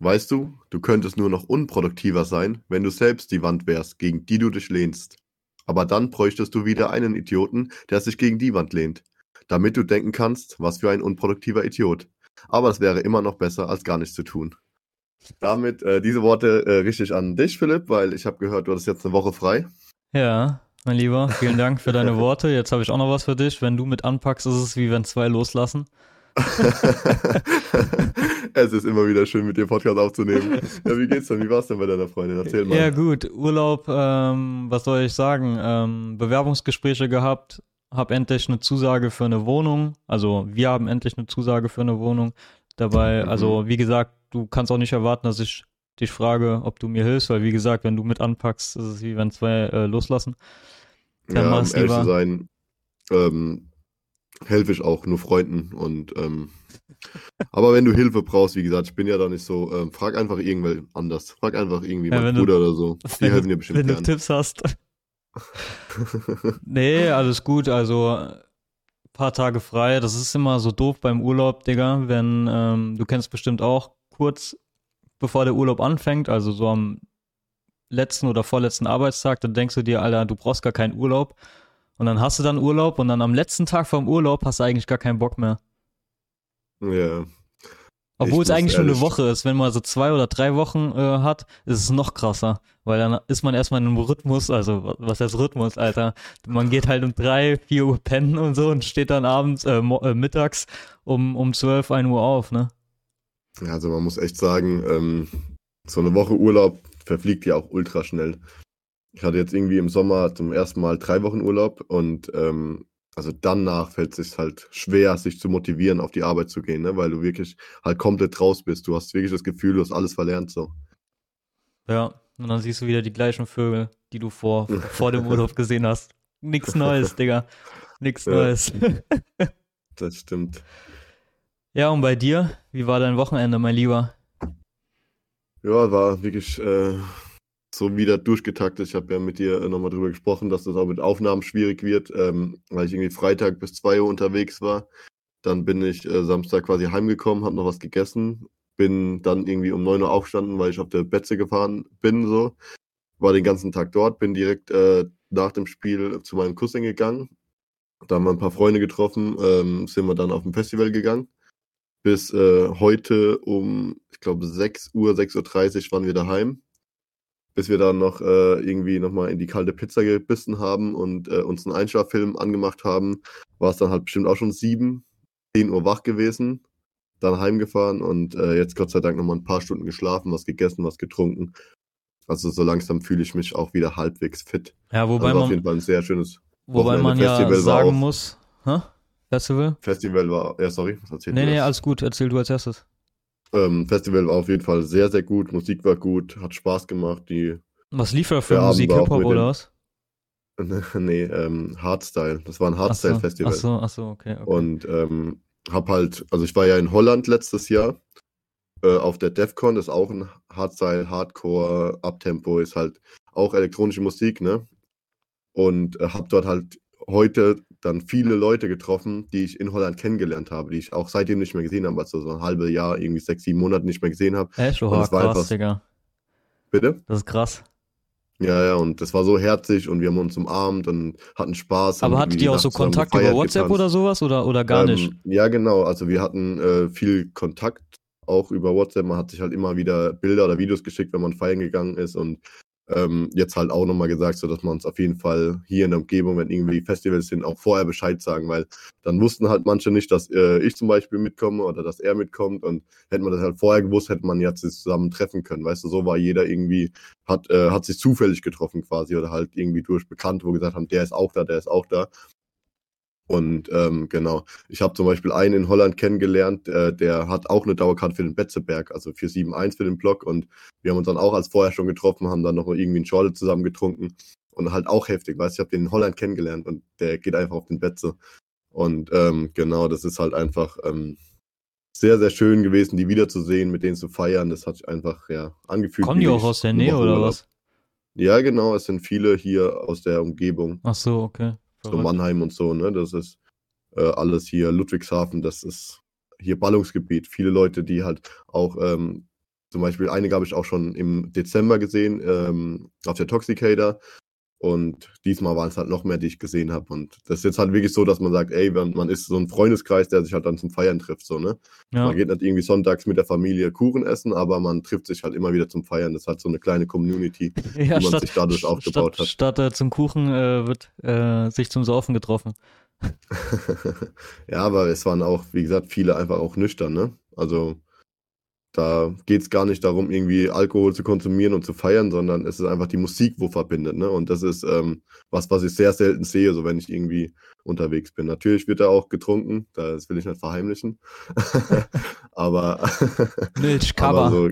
Weißt du, du könntest nur noch unproduktiver sein, wenn du selbst die Wand wärst, gegen die du dich lehnst. Aber dann bräuchtest du wieder einen Idioten, der sich gegen die Wand lehnt, damit du denken kannst, was für ein unproduktiver Idiot. Aber es wäre immer noch besser, als gar nichts zu tun. Damit äh, diese Worte äh, richte ich an dich, Philipp, weil ich habe gehört, du hattest jetzt eine Woche frei. Ja, mein Lieber, vielen Dank für deine Worte. Jetzt habe ich auch noch was für dich. Wenn du mit anpackst, ist es wie wenn zwei loslassen. es ist immer wieder schön, mit dir Podcast aufzunehmen. Ja, wie geht's denn? Wie war's denn bei deiner Freundin? Erzähl mal. Ja, gut. Urlaub, ähm, was soll ich sagen? Ähm, Bewerbungsgespräche gehabt, hab endlich eine Zusage für eine Wohnung. Also, wir haben endlich eine Zusage für eine Wohnung. Dabei, mhm. also, wie gesagt, du kannst auch nicht erwarten, dass ich dich frage, ob du mir hilfst, weil, wie gesagt, wenn du mit anpackst, ist es wie wenn zwei äh, loslassen. Dann ja, ehrlich zu sein, ähm, helfe ich auch nur Freunden und ähm, aber wenn du Hilfe brauchst, wie gesagt, ich bin ja da nicht so, ähm, frag einfach irgendwer anders. Frag einfach irgendwie ja, meinen Bruder du, oder so. Die helfen dir bestimmt Wenn gern. du Tipps hast. nee, alles gut. Also paar Tage frei. Das ist immer so doof beim Urlaub, Digga. Wenn, ähm, du kennst bestimmt auch kurz bevor der Urlaub anfängt, also so am letzten oder vorletzten Arbeitstag, dann denkst du dir, Alter, du brauchst gar keinen Urlaub. Und dann hast du dann Urlaub und dann am letzten Tag vom Urlaub hast du eigentlich gar keinen Bock mehr. Ja. Obwohl es eigentlich schon eine Woche ist. Wenn man so zwei oder drei Wochen äh, hat, ist es noch krasser. Weil dann ist man erstmal in einem Rhythmus, also was heißt Rhythmus, Alter? Man geht halt um drei, vier Uhr pennen und so und steht dann abends, äh, äh, mittags um, um zwölf, ein Uhr auf, ne? Ja, also man muss echt sagen, ähm, so eine Woche Urlaub verfliegt ja auch ultra schnell. Ich hatte jetzt irgendwie im Sommer zum ersten Mal drei Wochen Urlaub und ähm, also danach fällt es sich halt schwer, sich zu motivieren, auf die Arbeit zu gehen, ne? weil du wirklich halt komplett raus bist. Du hast wirklich das Gefühl, du hast alles verlernt so. Ja, und dann siehst du wieder die gleichen Vögel, die du vor, vor dem Urlaub gesehen hast. Nichts Neues, Digga. Nichts Neues. das stimmt. Ja, und bei dir? Wie war dein Wochenende, mein Lieber? Ja, war wirklich äh, so wieder durchgetaktet. Ich habe ja mit dir äh, nochmal drüber gesprochen, dass das auch mit Aufnahmen schwierig wird, ähm, weil ich irgendwie Freitag bis 2 Uhr unterwegs war. Dann bin ich äh, Samstag quasi heimgekommen, habe noch was gegessen, bin dann irgendwie um 9 Uhr aufgestanden, weil ich auf der Betze gefahren bin, so. War den ganzen Tag dort, bin direkt äh, nach dem Spiel zu meinem Cousin gegangen. Da haben wir ein paar Freunde getroffen, ähm, sind wir dann auf ein Festival gegangen. Bis äh, heute um, ich glaube, 6 Uhr, 6.30 Uhr waren wir daheim bis wir dann noch äh, irgendwie nochmal in die kalte Pizza gebissen haben und äh, uns einen Einschlaffilm angemacht haben, war es dann halt bestimmt auch schon sieben, zehn Uhr wach gewesen, dann heimgefahren und äh, jetzt Gott sei Dank nochmal ein paar Stunden geschlafen, was gegessen, was getrunken. Also so langsam fühle ich mich auch wieder halbwegs fit. Ja, wobei also man auf jeden Fall ein sehr schönes Wobei man ja Festival sagen muss, hä? Festival? Festival war, ja sorry, was erzählt Nee, nee, alles gut, erzähl du als erstes. Ähm, Festival war auf jeden Fall sehr, sehr gut. Musik war gut, hat Spaß gemacht. Die, was lief da für Musik, Hip-Hop oder was? nee, ähm, Hardstyle. Das war ein Hardstyle-Festival. Ach so, ach so, okay, okay. Und ähm, hab halt, also ich war ja in Holland letztes Jahr äh, auf der DEFCON, das ist auch ein Hardstyle, Hardcore, Uptempo, ist halt auch elektronische Musik, ne? Und äh, hab dort halt heute dann viele Leute getroffen, die ich in Holland kennengelernt habe, die ich auch seitdem nicht mehr gesehen habe, also so ein halbes Jahr, irgendwie sechs, sieben Monate nicht mehr gesehen habe. Echt? Oha, krass, einfach... Digga. Bitte? Das ist krass. Ja, ja, und das war so herzig und wir haben uns umarmt und hatten Spaß. Aber hattet ihr auch so Kontakt über WhatsApp getanzt. oder sowas oder, oder gar ähm, nicht? Ja, genau. Also wir hatten äh, viel Kontakt auch über WhatsApp. Man hat sich halt immer wieder Bilder oder Videos geschickt, wenn man feiern gegangen ist und ähm, jetzt halt auch nochmal gesagt, so dass man uns auf jeden Fall hier in der Umgebung, wenn irgendwie Festivals sind, auch vorher Bescheid sagen, weil dann wussten halt manche nicht, dass äh, ich zum Beispiel mitkomme oder dass er mitkommt und hätte man das halt vorher gewusst, hätte man jetzt zusammen treffen können, weißt du, so war jeder irgendwie, hat, äh, hat sich zufällig getroffen quasi oder halt irgendwie durch Bekannte, wo gesagt haben, der ist auch da, der ist auch da und ähm, genau, ich habe zum Beispiel einen in Holland kennengelernt, äh, der hat auch eine Dauerkarte für den Betzeberg, also für 7-1 für den Block. Und wir haben uns dann auch als vorher schon getroffen, haben dann noch irgendwie einen Schorle zusammen getrunken. Und halt auch heftig, weißt du, ich habe den in Holland kennengelernt und der geht einfach auf den Betze. Und ähm, genau, das ist halt einfach ähm, sehr, sehr schön gewesen, die wiederzusehen, mit denen zu feiern. Das hat sich einfach ja angefühlt. Kommen die auch aus der Nähe oder was? Ja, genau, es sind viele hier aus der Umgebung. Ach so, okay. So Mannheim und so, ne? Das ist äh, alles hier Ludwigshafen, das ist hier Ballungsgebiet. Viele Leute, die halt auch ähm, zum Beispiel einige habe ich auch schon im Dezember gesehen ähm, auf der Toxicator. Und diesmal waren es halt noch mehr, die ich gesehen habe. Und das ist jetzt halt wirklich so, dass man sagt, ey, man ist so ein Freundeskreis, der sich halt dann zum Feiern trifft, so, ne? Ja. Man geht nicht irgendwie sonntags mit der Familie Kuchen essen, aber man trifft sich halt immer wieder zum Feiern. Das hat so eine kleine Community, ja, die man sich dadurch aufgebaut statt, hat. Statt äh, zum Kuchen äh, wird äh, sich zum Saufen getroffen. ja, aber es waren auch, wie gesagt, viele einfach auch nüchtern, ne? Also da geht es gar nicht darum, irgendwie Alkohol zu konsumieren und zu feiern, sondern es ist einfach die Musik, wo verbindet. Ne? Und das ist ähm, was, was ich sehr selten sehe, so wenn ich irgendwie unterwegs bin. Natürlich wird da auch getrunken, das will ich nicht verheimlichen. aber, aber so,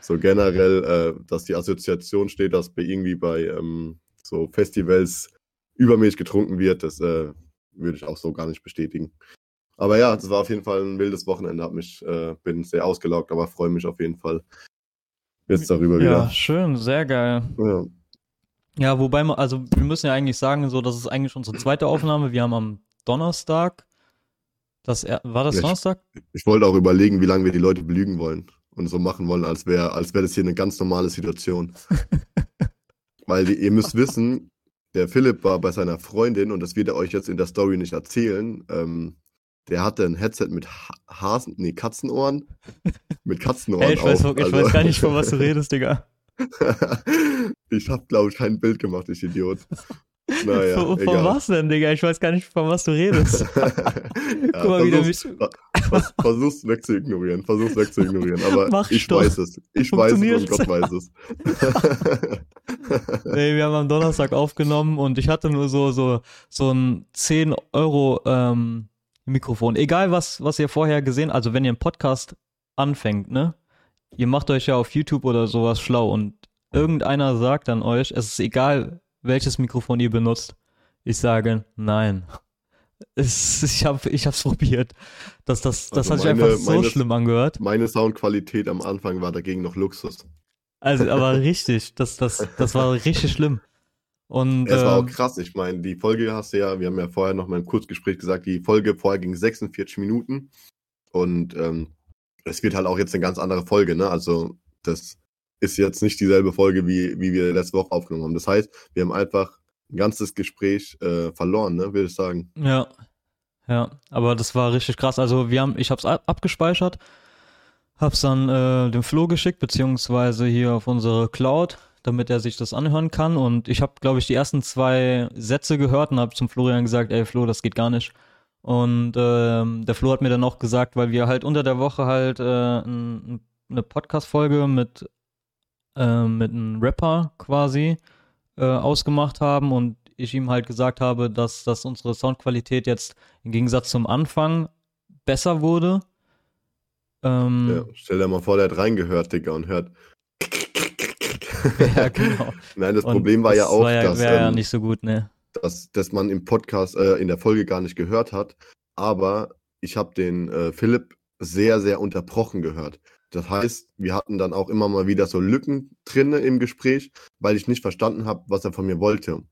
so generell, äh, dass die Assoziation steht, dass bei irgendwie bei ähm, so Festivals übermäßig getrunken wird, das äh, würde ich auch so gar nicht bestätigen. Aber ja, das war auf jeden Fall ein wildes Wochenende. Hab mich, äh, bin sehr ausgelaugt, aber freue mich auf jeden Fall jetzt darüber ja, wieder. Ja, schön, sehr geil. Ja. Ja, wobei, also wir müssen ja eigentlich sagen, so, das ist eigentlich unsere zweite Aufnahme. Wir haben am Donnerstag, das war das ja, Donnerstag? Ich, ich, wollte auch überlegen, wie lange wir die Leute belügen wollen und so machen wollen, als wäre als wär das hier eine ganz normale Situation. Weil die, ihr müsst wissen, der Philipp war bei seiner Freundin und das wird er euch jetzt in der Story nicht erzählen. Ähm, der hatte ein Headset mit Hasen, nee, Katzenohren. Mit Katzenohren. Hey, ich, weiß, ich also, weiß gar nicht, von was du redest, Digga. ich hab, glaube ich, kein Bild gemacht, ich Idiot. Naja, von, von was denn, Digga? Ich weiß gar nicht, von was du redest. ja, Guck mal, wie der mich. Vers, versuch's wegzuignorieren, versuch's wegzuignorieren. Aber Mach ich doch. weiß es. Ich weiß es und Gott weiß es. nee, wir haben am Donnerstag aufgenommen und ich hatte nur so, so, so ein 10 Euro ähm, Mikrofon. Egal was, was ihr vorher gesehen, also wenn ihr einen Podcast anfängt, ne? Ihr macht euch ja auf YouTube oder sowas schlau und irgendeiner sagt dann euch, es ist egal, welches Mikrofon ihr benutzt. Ich sage, nein. Es, ich habe ich hab's probiert. Das, das, das also hat meine, sich einfach so meine, schlimm angehört. Meine Soundqualität am Anfang war dagegen noch Luxus. Also, aber richtig, das, das, das war richtig schlimm. Und, es war auch ähm, krass. Ich meine, die Folge hast du ja, wir haben ja vorher noch mal im Kurzgespräch gesagt, die Folge vorher ging 46 Minuten. Und ähm, es wird halt auch jetzt eine ganz andere Folge, ne? Also, das ist jetzt nicht dieselbe Folge, wie, wie wir letzte Woche aufgenommen haben. Das heißt, wir haben einfach ein ganzes Gespräch äh, verloren, ne, würde ich sagen. Ja. Ja, aber das war richtig krass. Also wir haben, ich habe es abgespeichert, hab's dann äh, dem Flo geschickt, beziehungsweise hier auf unsere Cloud damit er sich das anhören kann. Und ich habe, glaube ich, die ersten zwei Sätze gehört und habe zum Florian gesagt, ey Flo, das geht gar nicht. Und ähm, der Flo hat mir dann auch gesagt, weil wir halt unter der Woche halt äh, ein, eine Podcast-Folge mit, äh, mit einem Rapper quasi äh, ausgemacht haben und ich ihm halt gesagt habe, dass, dass unsere Soundqualität jetzt im Gegensatz zum Anfang besser wurde. Ähm, ja, stell dir mal vor, der hat reingehört, Digga, und hört ja, genau. Nein, das und Problem war ja auch, war ja, dass, ähm, ja nicht so gut, ne? dass, dass man im Podcast, äh, in der Folge gar nicht gehört hat. Aber ich habe den äh, Philipp sehr, sehr unterbrochen gehört. Das heißt, wir hatten dann auch immer mal wieder so Lücken drinne im Gespräch, weil ich nicht verstanden habe, was er von mir wollte.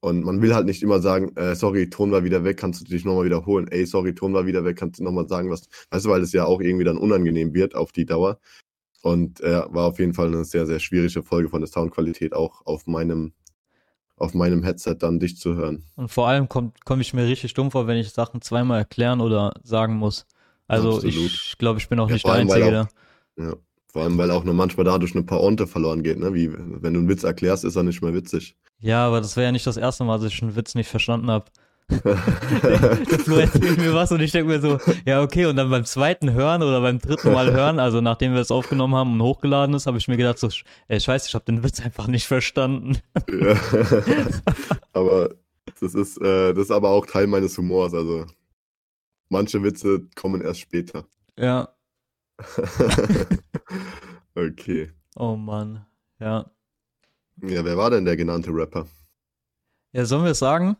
Und man will halt nicht immer sagen, äh, sorry, Ton war wieder weg, kannst du dich nochmal wiederholen. Ey, sorry, Ton war wieder weg, kannst du nochmal sagen, was, weißt du, weil es ja auch irgendwie dann unangenehm wird auf die Dauer. Und äh, war auf jeden Fall eine sehr, sehr schwierige Folge von der Soundqualität, auch auf meinem, auf meinem Headset dann dich zu hören. Und vor allem komme komm ich mir richtig dumm vor, wenn ich Sachen zweimal erklären oder sagen muss. Also Absolut. ich glaube, ich bin auch ja, nicht der Einzige auch, da. Ja, vor allem, weil auch nur manchmal dadurch eine Pointe verloren geht, ne? Wie wenn du einen Witz erklärst, ist er nicht mehr witzig. Ja, aber das wäre ja nicht das erste Mal, dass ich einen Witz nicht verstanden habe der Flo erzählt mir was und ich denke mir so, ja okay, und dann beim zweiten Hören oder beim dritten Mal hören, also nachdem wir es aufgenommen haben und hochgeladen ist, habe ich mir gedacht so, ey scheiße, ich habe den Witz einfach nicht verstanden. Ja. aber das ist, äh, das ist aber auch Teil meines Humors, also manche Witze kommen erst später. Ja. okay. Oh Mann, ja. Ja, wer war denn der genannte Rapper? Ja, sollen wir es sagen?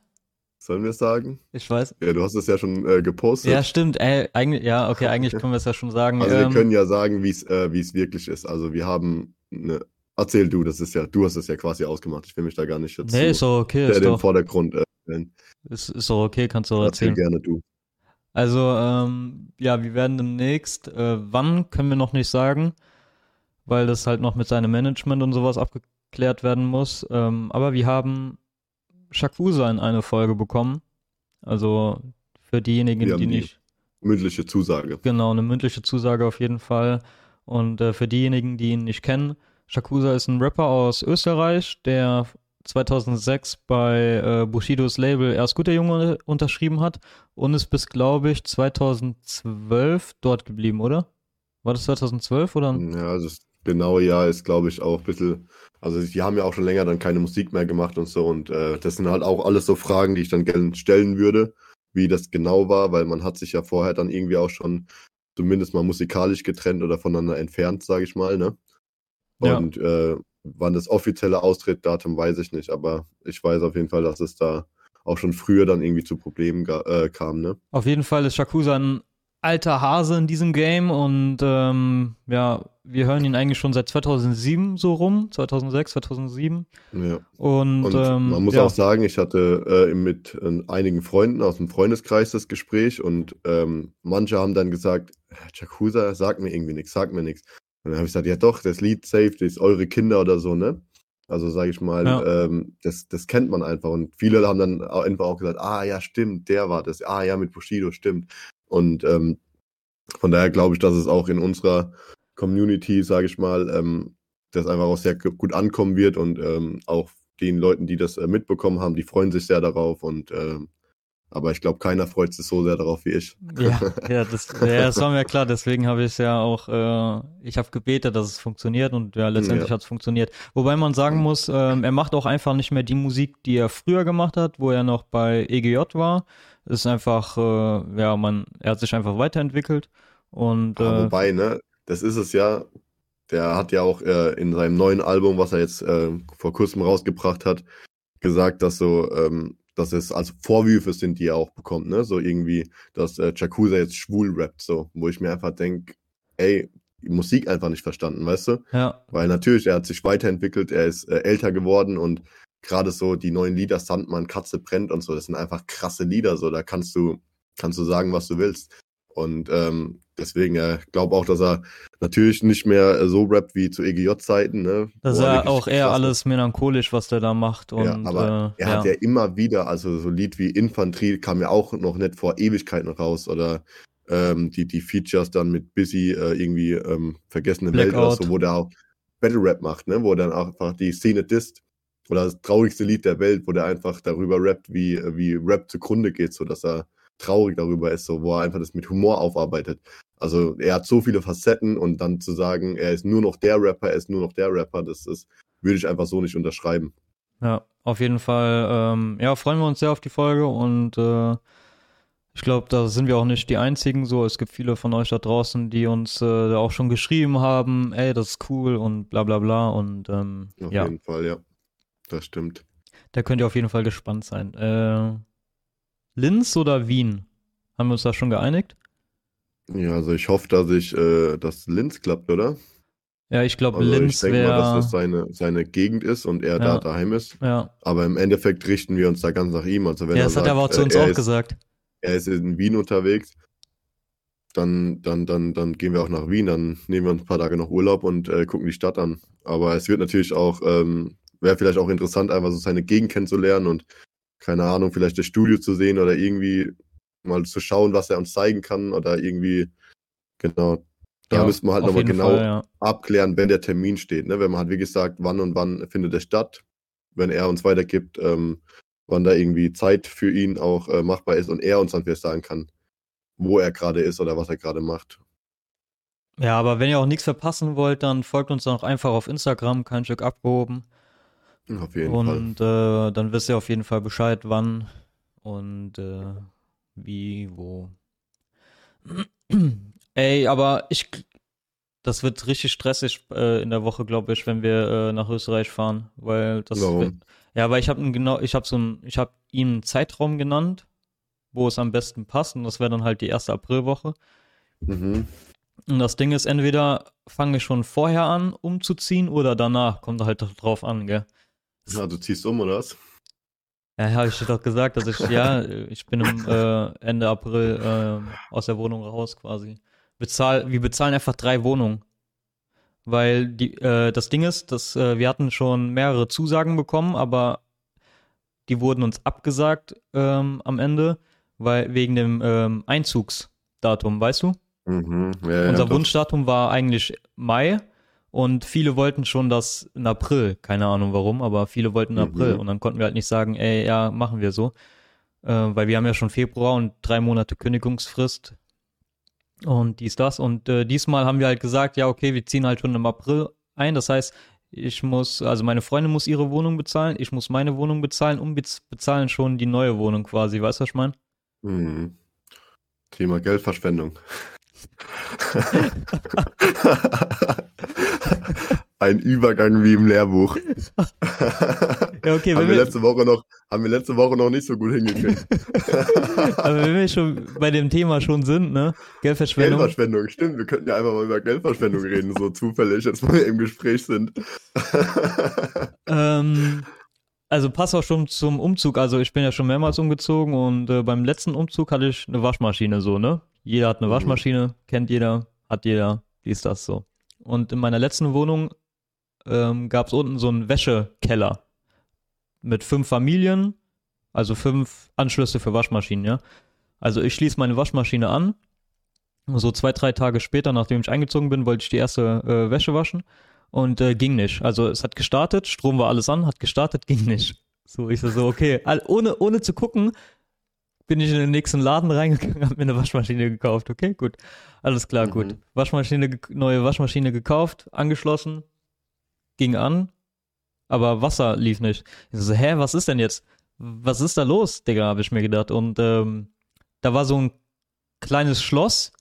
Sollen wir es sagen? Ich weiß. Ja, du hast es ja schon äh, gepostet. Ja, stimmt. Äh, eigentlich, ja, okay, eigentlich können wir es ja schon sagen. Also ähm, wir können ja sagen, wie es äh, wirklich ist. Also wir haben eine. Erzähl du, das ist ja, du hast es ja quasi ausgemacht. Ich will mich da gar nicht jetzt nee, ist auch okay, ist den doch, Vordergrund äh, stellen. Ist, ist auch okay, kannst du auch erzählen. Erzähl gerne du. Also, ähm, ja, wir werden demnächst, äh, wann können wir noch nicht sagen, weil das halt noch mit seinem Management und sowas abgeklärt werden muss. Ähm, aber wir haben Shakusa in eine Folge bekommen. Also für diejenigen, die die nicht. Mündliche Zusage. Genau, eine mündliche Zusage auf jeden Fall. Und äh, für diejenigen, die ihn nicht kennen, Shakusa ist ein Rapper aus Österreich, der 2006 bei äh, Bushidos Label Erst gut der Junge unterschrieben hat und ist bis, glaube ich, 2012 dort geblieben, oder? War das 2012 oder? Ja, das genaue Jahr ist, glaube ich, auch ein bisschen. Also, die haben ja auch schon länger dann keine Musik mehr gemacht und so. Und äh, das sind halt auch alles so Fragen, die ich dann gerne stellen würde, wie das genau war, weil man hat sich ja vorher dann irgendwie auch schon zumindest mal musikalisch getrennt oder voneinander entfernt, sage ich mal, ne? Ja. Und äh, wann das offizielle Austrittdatum, weiß ich nicht, aber ich weiß auf jeden Fall, dass es da auch schon früher dann irgendwie zu Problemen äh, kam, ne? Auf jeden Fall ist Shakusa ein alter Hase in diesem Game und ähm, ja, wir hören ihn eigentlich schon seit 2007 so rum, 2006, 2007 Ja. und, Und ähm, man muss ja, auch sagen, ich hatte äh, mit äh, einigen Freunden aus dem Freundeskreis das Gespräch und ähm, manche haben dann gesagt, Jakuza, sag mir irgendwie nichts, sag mir nichts. Und dann habe ich gesagt, ja doch, das Lied Safe, das ist eure Kinder oder so, ne? Also sage ich mal, Ja. ähm, das, das kennt man einfach. Und viele haben dann einfach auch gesagt, ah ja, stimmt, der war das. Ah ja, mit Bushido, stimmt. Und ähm, von daher glaube ich, dass es auch in unserer Community, sage ich mal, ähm, das einfach auch sehr gu- gut ankommen wird und ähm, auch den Leuten, die das äh, mitbekommen haben, die freuen sich sehr darauf und ähm, aber ich glaube, keiner freut sich so sehr darauf wie ich. ja, ja, das, ja, das war mir klar, deswegen habe ich es ja auch, äh, ich habe gebetet, dass es funktioniert und ja, letztendlich Ja. hat es funktioniert. Wobei man sagen muss, ähm, er macht auch einfach nicht mehr die Musik, die er früher gemacht hat, wo er noch bei EGJ war. Ist einfach, äh, ja, man, er hat sich einfach weiterentwickelt und Aber äh, wobei, ne, das ist es ja. Der hat ja auch äh, in seinem neuen Album, was er jetzt äh, vor kurzem rausgebracht hat, gesagt, dass so, ähm, dass es also Vorwürfe sind, die er auch bekommt, ne? So irgendwie, dass äh, Jakuza jetzt schwul rappt, so, wo ich mir einfach denke, ey, Musik einfach nicht verstanden, weißt du? ja, Weil natürlich, er hat sich weiterentwickelt, er ist äh, älter geworden und gerade so die neuen Lieder, Sandmann, Katze brennt und so, das sind einfach krasse Lieder, so, da kannst du, kannst du sagen, was du willst. Und ähm, deswegen, äh, glaube auch, dass er natürlich nicht mehr äh, so rappt wie zu EGJ-Zeiten, ne? das ist ja auch eher alles melancholisch, was der da macht und ja, aber äh, er hat ja immer wieder, also so Lied wie Infanterie kam ja auch noch nicht vor Ewigkeiten raus oder ähm, die, die Features dann mit Busy äh, irgendwie ähm, Vergessene Welt oder Blackout. so, wo der auch Battle Rap macht, ne? wo er dann auch einfach die Szene disst. Oder das traurigste Lied der Welt, wo der einfach darüber rappt, wie, wie Rap zugrunde geht, so dass er traurig darüber ist, so wo er einfach das mit Humor aufarbeitet. Also er hat so viele Facetten und dann zu sagen, er ist nur noch der Rapper, er ist nur noch der Rapper, das ist, würde ich einfach so nicht unterschreiben. Ja, auf jeden Fall. Ähm, ja, freuen wir uns sehr auf die Folge und äh, ich glaube, da sind wir auch nicht die einzigen. So, es gibt viele von euch da draußen, die uns äh, da auch schon geschrieben haben, ey, das ist cool und bla bla bla. Und ähm, Auf ja, jeden Fall, ja. Das stimmt. da könnt ihr auf jeden Fall gespannt sein. Äh, Linz oder Wien? Haben wir uns da schon geeinigt? Ja, also ich hoffe, dass ich, äh, dass Linz klappt, oder? Ja, ich glaube, Also Linz ich denke mal, dass wäre. das seine, seine Gegend ist und er da Ja. daheim ist. Ja, Aber im Endeffekt richten wir uns da ganz nach ihm. Also wenn ja er das hat sagt, er aber auch zu äh, uns er auch ist, gesagt. er ist in Wien unterwegs, dann, dann, dann, dann gehen wir auch nach Wien. Dann nehmen wir uns ein paar Tage noch Urlaub und äh, gucken die Stadt an. Aber es wird natürlich auch, ähm, wäre vielleicht auch interessant, einfach so seine Gegend kennenzulernen und keine Ahnung, vielleicht das Studio zu sehen oder irgendwie mal zu schauen, was er uns zeigen kann oder irgendwie, genau. Da Ja, müssten wir halt nochmal genau Fall, ja. abklären, wenn der Termin steht. Ne? Wenn man halt, wie gesagt, wann und wann findet er statt, wenn er uns weitergibt, ähm, wann da irgendwie Zeit für ihn auch äh, machbar ist und er uns dann vielleicht sagen kann, wo er gerade ist oder was er gerade macht. Ja, aber wenn ihr auch nichts verpassen wollt, dann folgt uns doch einfach auf Instagram, kein Stück abgehoben. Auf jeden Fall. Und äh, dann wisst ihr auf jeden Fall Bescheid, wann und äh, wie, wo. Ey, aber ich, das wird richtig stressig äh, in der Woche, glaube ich, wenn wir äh, nach Österreich fahren, weil das. Warum? Wird, ja, aber ich habe genau, ich habe so ein, ich habe ihm einen Zeitraum genannt, wo es am besten passt und das wäre dann halt die erste Aprilwoche. Mhm. Und das Ding ist, entweder fange ich schon vorher an, umzuziehen oder danach, kommt halt drauf an, gell? Ja, du ziehst um, oder was? Ja, habe ich dir doch gesagt, dass ich, ja, ich bin im äh, Ende April äh, aus der Wohnung raus quasi. Bezahl, wir bezahlen einfach drei Wohnungen. weil die, äh, das Ding ist, dass äh, wir hatten schon mehrere Zusagen bekommen, aber die wurden uns abgesagt ähm, am Ende, weil wegen dem ähm, Einzugsdatum, weißt du? Mhm. Ja, ja, Unser doch. Wunschdatum war eigentlich Mai und viele wollten schon das in April. Keine Ahnung warum, aber viele wollten in Mhm. April und dann konnten wir halt nicht sagen, ey, ja, machen wir so. Äh, weil wir haben ja schon Februar und drei Monate Kündigungsfrist und dies, das. Und äh, diesmal haben wir halt gesagt, ja, okay, wir ziehen halt schon im April ein. Das heißt, ich muss, also meine Freundin muss ihre Wohnung bezahlen, ich muss meine Wohnung bezahlen und bez bezahlen schon die neue Wohnung quasi. Weißt du, was ich meine? Mhm. Thema Geldverschwendung. Ein Übergang wie im Lehrbuch. Ja, okay, haben, wir wir, letzte Woche noch, haben wir letzte Woche noch nicht so gut hingekriegt. aber wenn wir schon bei dem Thema schon sind, ne? Geldverschwendung. Geldverschwendung, stimmt. Wir könnten ja einfach mal über Geldverschwendung reden, so zufällig, wo wir im Gespräch sind. Ähm, also passt auch schon zum Umzug. Also ich bin ja schon mehrmals umgezogen und äh, beim letzten Umzug hatte ich eine Waschmaschine so, ne? Jeder hat eine Mhm. Waschmaschine, kennt jeder, hat jeder, dies, das so. Und in meiner letzten Wohnung ähm, gab es unten so einen Wäschekeller mit fünf Familien, also fünf Anschlüsse für Waschmaschinen, ja. Also ich schließe meine Waschmaschine an. So zwei, drei Tage später, nachdem ich eingezogen bin, wollte ich die erste äh, Wäsche waschen und äh, ging nicht. Also es hat gestartet, Strom war alles an, hat gestartet, ging nicht. So, ich so, so okay, all, ohne, ohne zu gucken, bin ich in den nächsten Laden reingegangen, habe mir eine Waschmaschine gekauft. Okay, gut, alles klar, Mhm. gut. Waschmaschine, neue Waschmaschine gekauft, angeschlossen, ging an, aber Wasser lief nicht. Ich so, hä, was ist denn jetzt? Was ist da los, Digga, habe ich mir gedacht. Und ähm, da war so ein kleines Schloss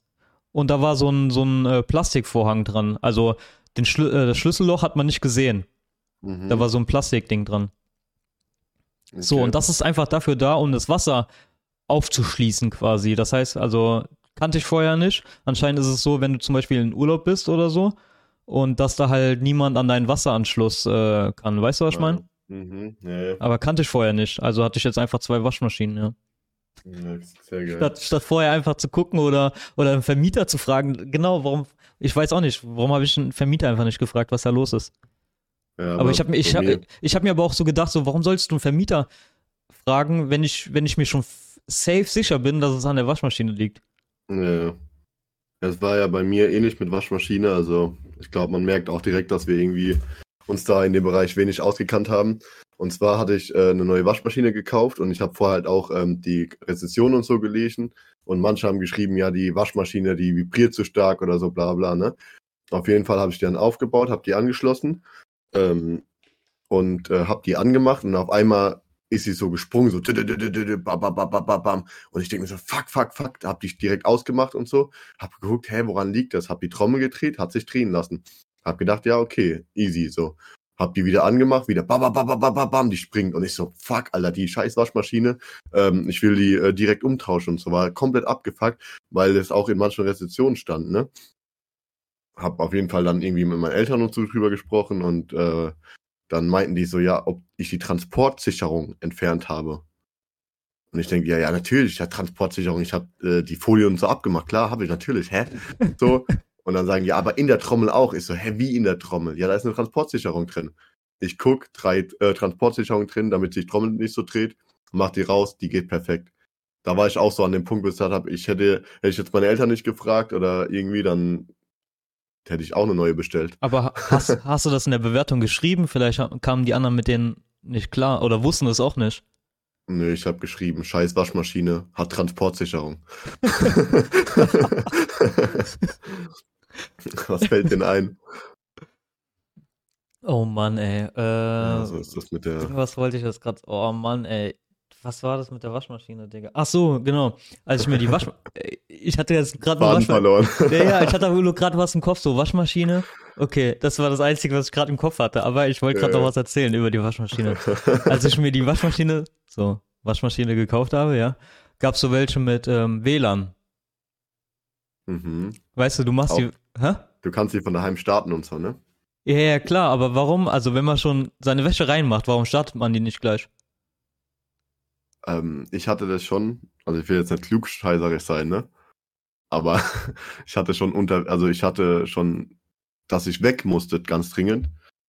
und da war so ein, so ein äh, Plastikvorhang dran. Also den Schlü äh, das Schlüsselloch hat man nicht gesehen. Mhm. Da war so ein Plastikding dran. So, Okay. und das ist einfach dafür da, um das Wasser aufzuschließen quasi. Das heißt, also kannte ich vorher nicht. Anscheinend ist es so, wenn du zum Beispiel in Urlaub bist oder so und dass da halt niemand an deinen Wasseranschluss äh, kann. Weißt du, was ich meine? Mhm. Ja, ja. Aber kannte ich vorher nicht. Also hatte ich jetzt einfach zwei Waschmaschinen, ja. Ja das ist sehr geil. Statt, statt vorher einfach zu gucken oder, oder einen Vermieter zu fragen, genau, warum, ich weiß auch nicht, warum habe ich einen Vermieter einfach nicht gefragt, was da los ist. Ja, Aber ich habe mir, ich hab, ich hab mir aber auch so gedacht, so, warum sollst du einen Vermieter fragen, wenn ich, wenn ich mir schon safe sicher bin, dass es an der Waschmaschine liegt? Ja. Es war ja bei mir ähnlich mit Waschmaschine. Also ich glaube, man merkt auch direkt, dass wir irgendwie uns da in dem Bereich wenig ausgekannt haben. Und zwar hatte ich äh, eine neue Waschmaschine gekauft und ich habe vorher halt auch ähm, die Rezession und so gelesen. Und manche haben geschrieben, ja, die Waschmaschine, die vibriert zu stark oder so, bla bla, ne? Auf jeden Fall habe ich die dann aufgebaut, habe die angeschlossen ähm, und äh, habe die angemacht und auf einmal ist sie so gesprungen, so. Und ich denke mir so, fuck, fuck, fuck, hab die direkt ausgemacht und so. Hab geguckt, hä, woran liegt das? Hab die Trommel gedreht, hat sich drehen lassen. Hab gedacht, ja, okay, easy, so. Hab die wieder angemacht, wieder bam, bam, bam, bam, bam, bam, die springt. Und ich so, fuck, Alter, die scheiß Waschmaschine, ähm, ich will die äh, direkt umtauschen und so. War komplett abgefuckt, weil es auch in manchen Rezensionen stand, ne? Hab auf jeden Fall dann irgendwie mit meinen Eltern und so drüber gesprochen und äh, dann meinten die so, ja, ob ich die Transportsicherung entfernt habe. Und ich denke, ja, ja, natürlich, ja, Transportsicherung, ich habe äh, die Folie und so abgemacht, klar, habe ich natürlich, hä? So. Und dann sagen die, ja, aber in der Trommel auch. Ich so, hä, wie in der Trommel? Ja, da ist eine Transportsicherung drin. Ich guck, drei äh, Transportsicherung drin, damit sich die Trommel nicht so dreht, mach die raus, die geht perfekt. Da war ich auch so an dem Punkt, wo ich gesagt habe, ich hätte, hätte ich jetzt meine Eltern nicht gefragt oder irgendwie, dann hätte ich auch eine neue bestellt. Aber hast, hast du das in der Bewertung geschrieben? Vielleicht kamen die anderen mit denen nicht klar oder wussten es auch nicht. Nö, ich habe geschrieben, scheiß Waschmaschine, hat Transportsicherung. Was fällt denn ein? Oh Mann, ey. Äh, Ja, so ist das mit der. Was wollte ich jetzt gerade? Oh Mann, ey. Was war das mit der Waschmaschine, Digga? Ach so, genau. Als ich mir die Waschmaschine. Ich hatte jetzt gerade Waschmaschine. verloren. Ja, ja, ich hatte nur gerade was im Kopf, so Waschmaschine. Okay, das war das Einzige, was ich gerade im Kopf hatte. Aber ich wollte gerade Ja, noch was erzählen über die Waschmaschine. Als ich mir die Waschmaschine, so, Waschmaschine gekauft habe, ja, gab es so welche mit ähm, WLAN. mhm. Weißt du, du machst die. Hä? Du kannst sie von daheim starten und so, ne? Ja, ja, klar, aber warum? Also, wenn man schon seine Wäsche reinmacht, warum startet man die nicht gleich? Ähm, ich hatte das schon, also ich will jetzt nicht klugscheißerig sein, ne? Aber ich hatte schon unter, also ich hatte schon dass ich weg musste, ganz dringend,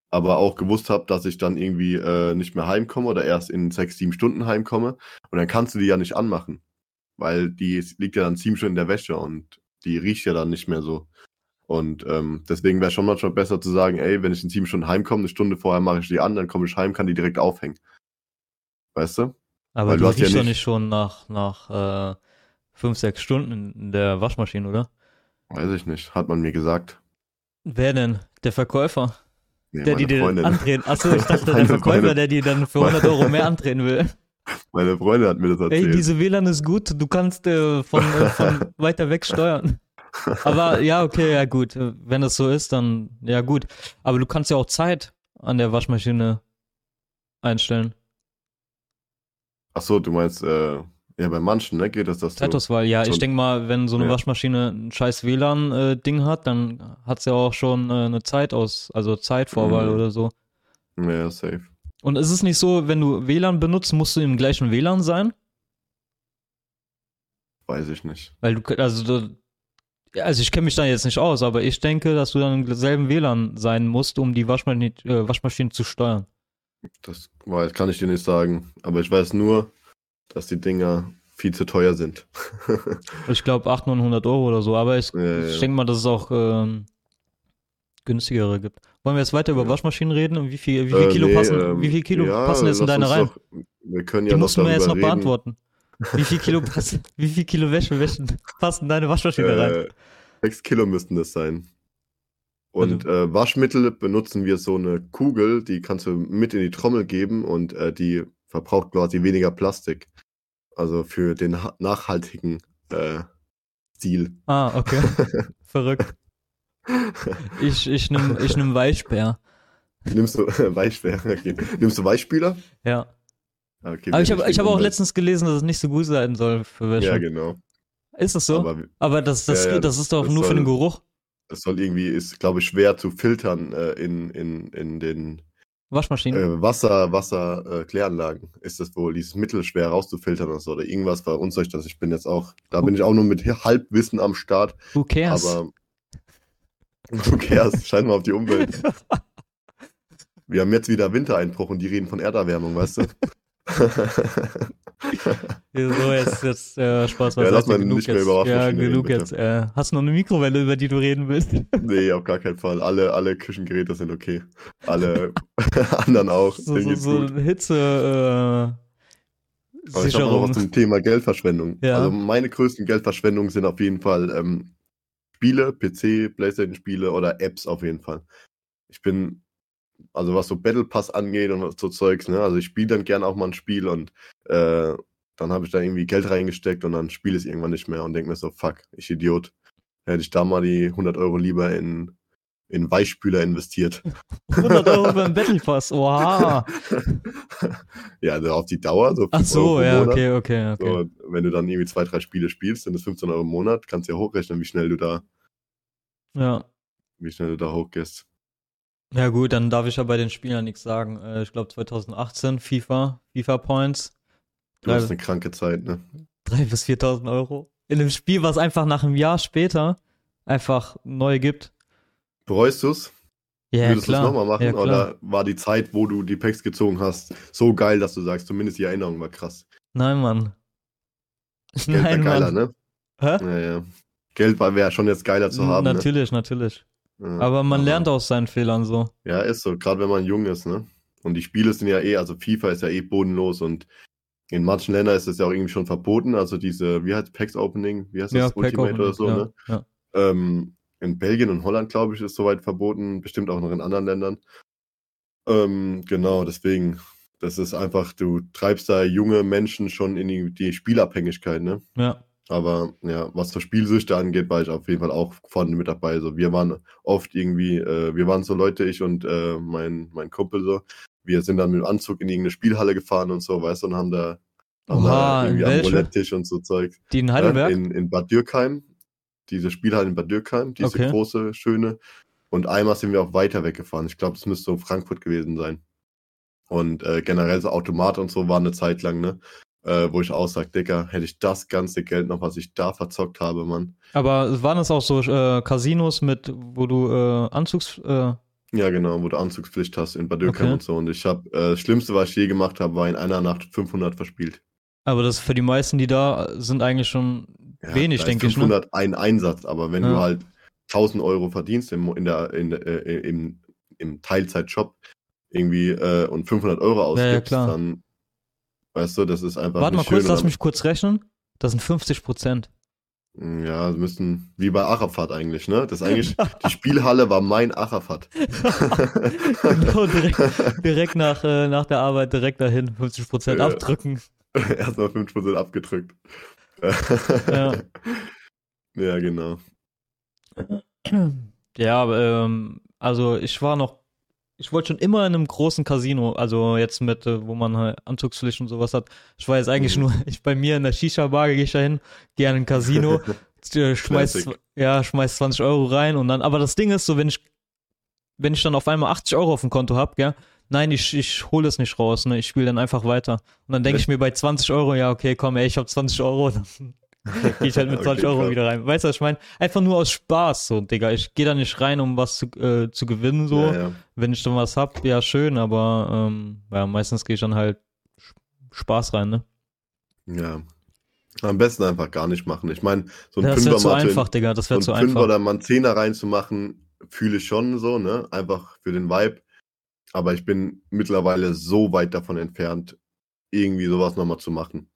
aber auch gewusst habe, dass ich dann irgendwie äh, nicht mehr heimkomme oder erst in sechs, sieben Stunden heimkomme. Und dann kannst du die ja nicht anmachen, weil die liegt ja dann sieben Stunden in der Wäsche und die riecht ja dann nicht mehr so. Und ähm, deswegen wäre schon manchmal besser zu sagen, ey, wenn ich in sieben Stunden heimkomme, eine Stunde vorher mache ich die an, dann komme ich heim, kann die direkt aufhängen. Weißt du? Aber Weil du du hast ja riechst doch nicht- nicht schon nach, nach äh, fünf, sechs Stunden in der Waschmaschine, oder? Weiß ich nicht, hat man mir gesagt. Wer denn? Der Verkäufer, Nee, der die dir andrehen. Achso, ich dachte, der Verkäufer, Freundin. der die dann für 100 Euro mehr andrehen will. Meine Freundin hat mir das Ey, erzählt. diese WLAN ist gut, du kannst äh, von, äh, von weiter weg steuern. Aber ja, okay, ja gut. äh, Wenn das so ist, dann ja gut. Aber du kannst ja auch Zeit an der Waschmaschine einstellen. Ach so, du meinst, äh, ja, bei manchen, ne, geht das, dass Zeitauswahl, ja, ich so- denke mal, wenn so eine Ja. Waschmaschine ein scheiß WLAN-Ding hat, dann hat sie ja auch schon äh, eine Zeit aus, also Zeitvorwahl Mhm. oder so. ja, safe. Und ist es nicht so, wenn du WLAN benutzt, musst du im gleichen WLAN sein? Weiß ich nicht. Weil du, also du, also ich kenne mich da jetzt nicht aus, aber ich denke, dass du dann im selben WLAN sein musst, um die Waschmaschine, äh, Waschmaschine zu steuern. Das weiß, kann ich dir nicht sagen. Aber ich weiß nur, dass die Dinger viel zu teuer sind. Ich glaube 800, 900 Euro oder so, aber ich, Ja, ich ja. denke mal, dass es auch ähm, günstigere gibt. Wollen wir jetzt weiter über Ja. Waschmaschinen reden? Und wie viel, wie viel Äh, Kilo nee, passen, ähm, wie viel Kilo passen jetzt in deine rein? Doch, wir können Die ja noch musst du mir darüber jetzt noch reden. beantworten. Wie viel Kilo passen, wie viel Kilo Wäsche, Wäschen passen in deine Waschmaschine rein? Äh, sechs Kilo müssten das sein. Und Also äh, Waschmittel benutzen wir so eine Kugel, die kannst du mit in die Trommel geben und äh, die verbraucht quasi weniger Plastik. Also für den ha- nachhaltigen äh, Stil. Ah, okay. Verrückt. Ich, ich nimm, ich nimm Weichbär. Nimmst du Weichspüler? Okay. Nimmst du Weichspüler? Ja. Ah, Okay, Aber ich habe hab auch letztens gelesen, dass es nicht so gut sein soll für Wäsche. Ja, genau. Ist das so? Aber, Aber das, das, Ja, ja, das ist doch das nur für soll- den Geruch. es soll irgendwie, ist glaube ich schwer zu filtern äh, in, in, in den Waschmaschinen. äh, Wasser, Wasser äh, Kläranlagen. Ist das wohl dieses Mittel schwer rauszufiltern oder so oder irgendwas verunsichert das. Ich bin jetzt auch, da bin ich auch nur mit Halbwissen am Start, Who cares? aber who cares? Scheint mal auf die Umwelt. Wir haben jetzt wieder Wintereinbruch und die reden von Erderwärmung, weißt du? so, jetzt, jetzt äh, Spaß Ja, beiseite. lass mal genug nicht mehr jetzt. über Ja, reden, genug bitte. jetzt. Äh, hast du noch eine Mikrowelle, über die du reden willst? nee, auf gar keinen Fall. Alle, alle Küchengeräte sind okay. Alle anderen auch. so so, so. Hitze, äh, Aber ich habe noch was zum Thema Geldverschwendung. Ja. Also meine größten Geldverschwendungen sind auf jeden Fall ähm, Spiele, PC, Playstation-Spiele oder Apps auf jeden Fall. Ich bin, also was so Battle Pass angeht und so Zeugs, ne, also ich spiele dann gerne auch mal ein Spiel und äh, dann habe ich da irgendwie Geld reingesteckt und dann spiele ich es irgendwann nicht mehr und denke mir so, fuck, ich Idiot. Hätte ich da mal die 100 Euro lieber in, in Weichspüler investiert. 100 Euro beim Battle Pass. Oha. ja, also auf die Dauer, so 5 Ach so, ja, Monat. okay, okay, okay. So, wenn du dann irgendwie zwei, drei Spiele spielst, sind das 15 Euro im Monat, kannst du ja hochrechnen, wie schnell du da, Ja. wie schnell du da hochgehst. Ja gut, dann darf ich ja bei den Spielern nichts sagen. Äh, ich glaube 2018 FIFA, FIFA Points, Du hast eine kranke Zeit, ne? 3.000 bis 4.000 Euro. In einem Spiel, was einfach nach einem Jahr später einfach neu gibt. Bereust du's? Ja, Würdest du es nochmal machen? ja, oder war die Zeit, wo du die Packs gezogen hast, so geil, dass du sagst, zumindest die Erinnerung war krass? Nein, Mann. Geld Nein, geiler, Mann. ne? Hä? Ja, ja. Geld wäre schon jetzt geiler zu haben. natürlich, natürlich. Ja, Aber man lernt aus seinen Fehlern so. Ja, ist so, gerade wenn man jung ist, ne? Und die Spiele sind ja eh, also FIFA ist ja eh bodenlos und in manchen Ländern ist es ja auch irgendwie schon verboten. Also diese, wie heißt Packs Opening? Wie heißt das? Ja, Pack Ultimate Opening, oder so, ja, ne? ja. Ähm, in Belgien und Holland, glaube ich, ist soweit verboten, bestimmt auch noch in anderen Ländern. Ähm, genau, deswegen, das ist einfach, du treibst da junge Menschen schon in die, die Spielabhängigkeit, ne? Ja. Aber ja, was so Spielsüchte angeht, war ich auf jeden Fall auch vorne mit dabei. So, wir waren oft irgendwie, äh, wir waren so Leute, ich und äh, mein, mein Kumpel so, wir sind dann mit dem Anzug in irgendeine Spielhalle gefahren und so, weißt du, und haben da, haben Oha, da irgendwie am? Roulette-Tisch und so Zeug. Die in Ja, Heidelberg? in, in Bad Dürkheim. Diese Spielhalle in Bad Dürkheim, diese Okay. große, schöne. Und einmal sind wir auch weiter weggefahren. Ich glaube, es müsste so Frankfurt gewesen sein. Und äh, generell so Automat und so war eine Zeit lang, ne? Äh, wo ich auch sage, Digga, hätte ich das ganze Geld noch, was ich da verzockt habe, Mann. Aber waren es auch so äh, Casinos mit, wo du äh, Anzugs... Äh, ja, genau, wo du Anzugspflicht hast in Badökam Okay. und so. Und ich habe, äh, das Schlimmste, was ich je gemacht habe, war in einer Nacht 500 verspielt. aber das für die meisten, die da sind, eigentlich schon Ja, wenig, denke ich. Ne? 500 ein Einsatz, aber wenn Ja. du halt 1000 Euro verdienst im, in der, in, äh, im, im Teilzeitjob irgendwie und 500 Euro ja, ausgibst, klar. dann, weißt du, das ist einfach Warte mal kurz, lass mich kurz rechnen. Das sind 50 Prozent. Ja, das müssen, wie bei Arafat eigentlich, ne? Das ist eigentlich, die Spielhalle war mein Arafat. genau, direkt, direkt nach, äh, nach der Arbeit direkt dahin, 50 Prozent Ja. abdrücken. Erstmal 5% abgedrückt. Ja. ja, genau. Ja, ähm, also ich war noch, ich wollte schon immer in einem großen Casino, also jetzt mit, äh, wo man halt Anzugspflicht und sowas hat. Ich war jetzt eigentlich Mhm. nur, ich bei mir in der Shisha-Bar gehe ich da hin, gehe in ein Casino, äh, schmeiß, Classic. ja, schmeiß 20 Euro rein und dann, aber das Ding ist so, wenn ich, wenn ich dann auf einmal 80 Euro auf dem Konto hab, gell, nein, ich, ich hole es nicht raus, ne, ich spiele dann einfach weiter. Und dann denke ich mir bei 20 Euro, ja, okay, komm, ey, ich hab 20 Euro, dann gehe ich halt mit 20 Okay, Euro krass. wieder rein. Weißt du, was ich meine? Einfach nur aus Spaß, so, Digga. Ich gehe da nicht rein, um was zu, äh, zu gewinnen, so. Ja, ja. Wenn ich dann was hab, ja, schön, aber ähm, ja, meistens gehe ich dann halt Spaß rein, ne? ja. Am besten einfach gar nicht machen. Ich meine, so ein das wäre zu Fünfer für- einfach, Digga, das so wäre ein zu Fünfer einfach. oder mal einen Zehner reinzumachen, fühle ich schon so, ne? Einfach für den Vibe. Aber ich bin mittlerweile so weit davon entfernt, irgendwie sowas nochmal zu machen.